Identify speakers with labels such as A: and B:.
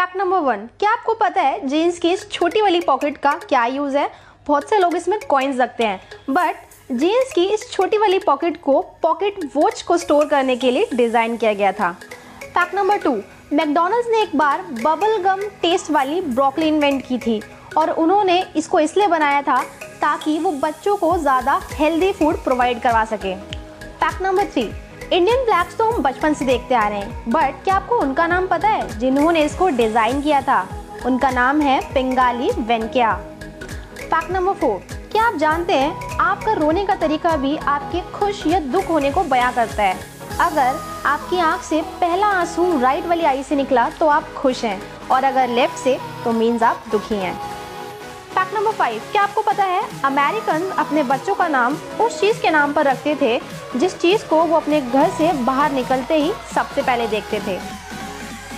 A: Fact number one क्या आपको पता है जीन्स की इस छोटी वाली पॉकेट का क्या यूज़ है? बहुत से लोग इसमें कॉइन्स रखते हैं। बट जीन्स की इस छोटी वाली पॉकेट को पॉकेट वॉच को स्टोर करने के लिए डिज़ाइन किया गया था। फैक्ट नंबर टू मैकडोनल्ड्स ने एक बार बबल गम टेस्ट वाली ब्रोकली इन्वेंट की थी और उन्होंने इसको इसलिए बनाया था ताकि वो बच्चों को ज़्यादा हेल्दी फ़ूड प्रोवाइड करवा सके। Fact number three Indian flags तो हम बचपन से देखते आ रहे हैं। बट क्या आपको उनका नाम पता है? जिन्होंने इसको डिज़ाइन किया था। उनका नाम है Pingali Venkayya. Fact number four क्या आप जानते हैं आपका रोने का तरीका भी आपके खुश या दुख होने को बयां करता है? अगर आपकी आँख से पहला आँसू राइट वाली आई से निकला तो आप खुश हैं। और अगर लेफ़्ट से तो मीन्स आप दुखी हैं। फैक्ट नंबर फाइव क्या आपको पता है अमेरिकन अपने बच्चों का नाम उस चीज़ के नाम पर रखते थे जिस चीज़ को वो अपने घर से बाहर निकलते ही सबसे पहले देखते थे।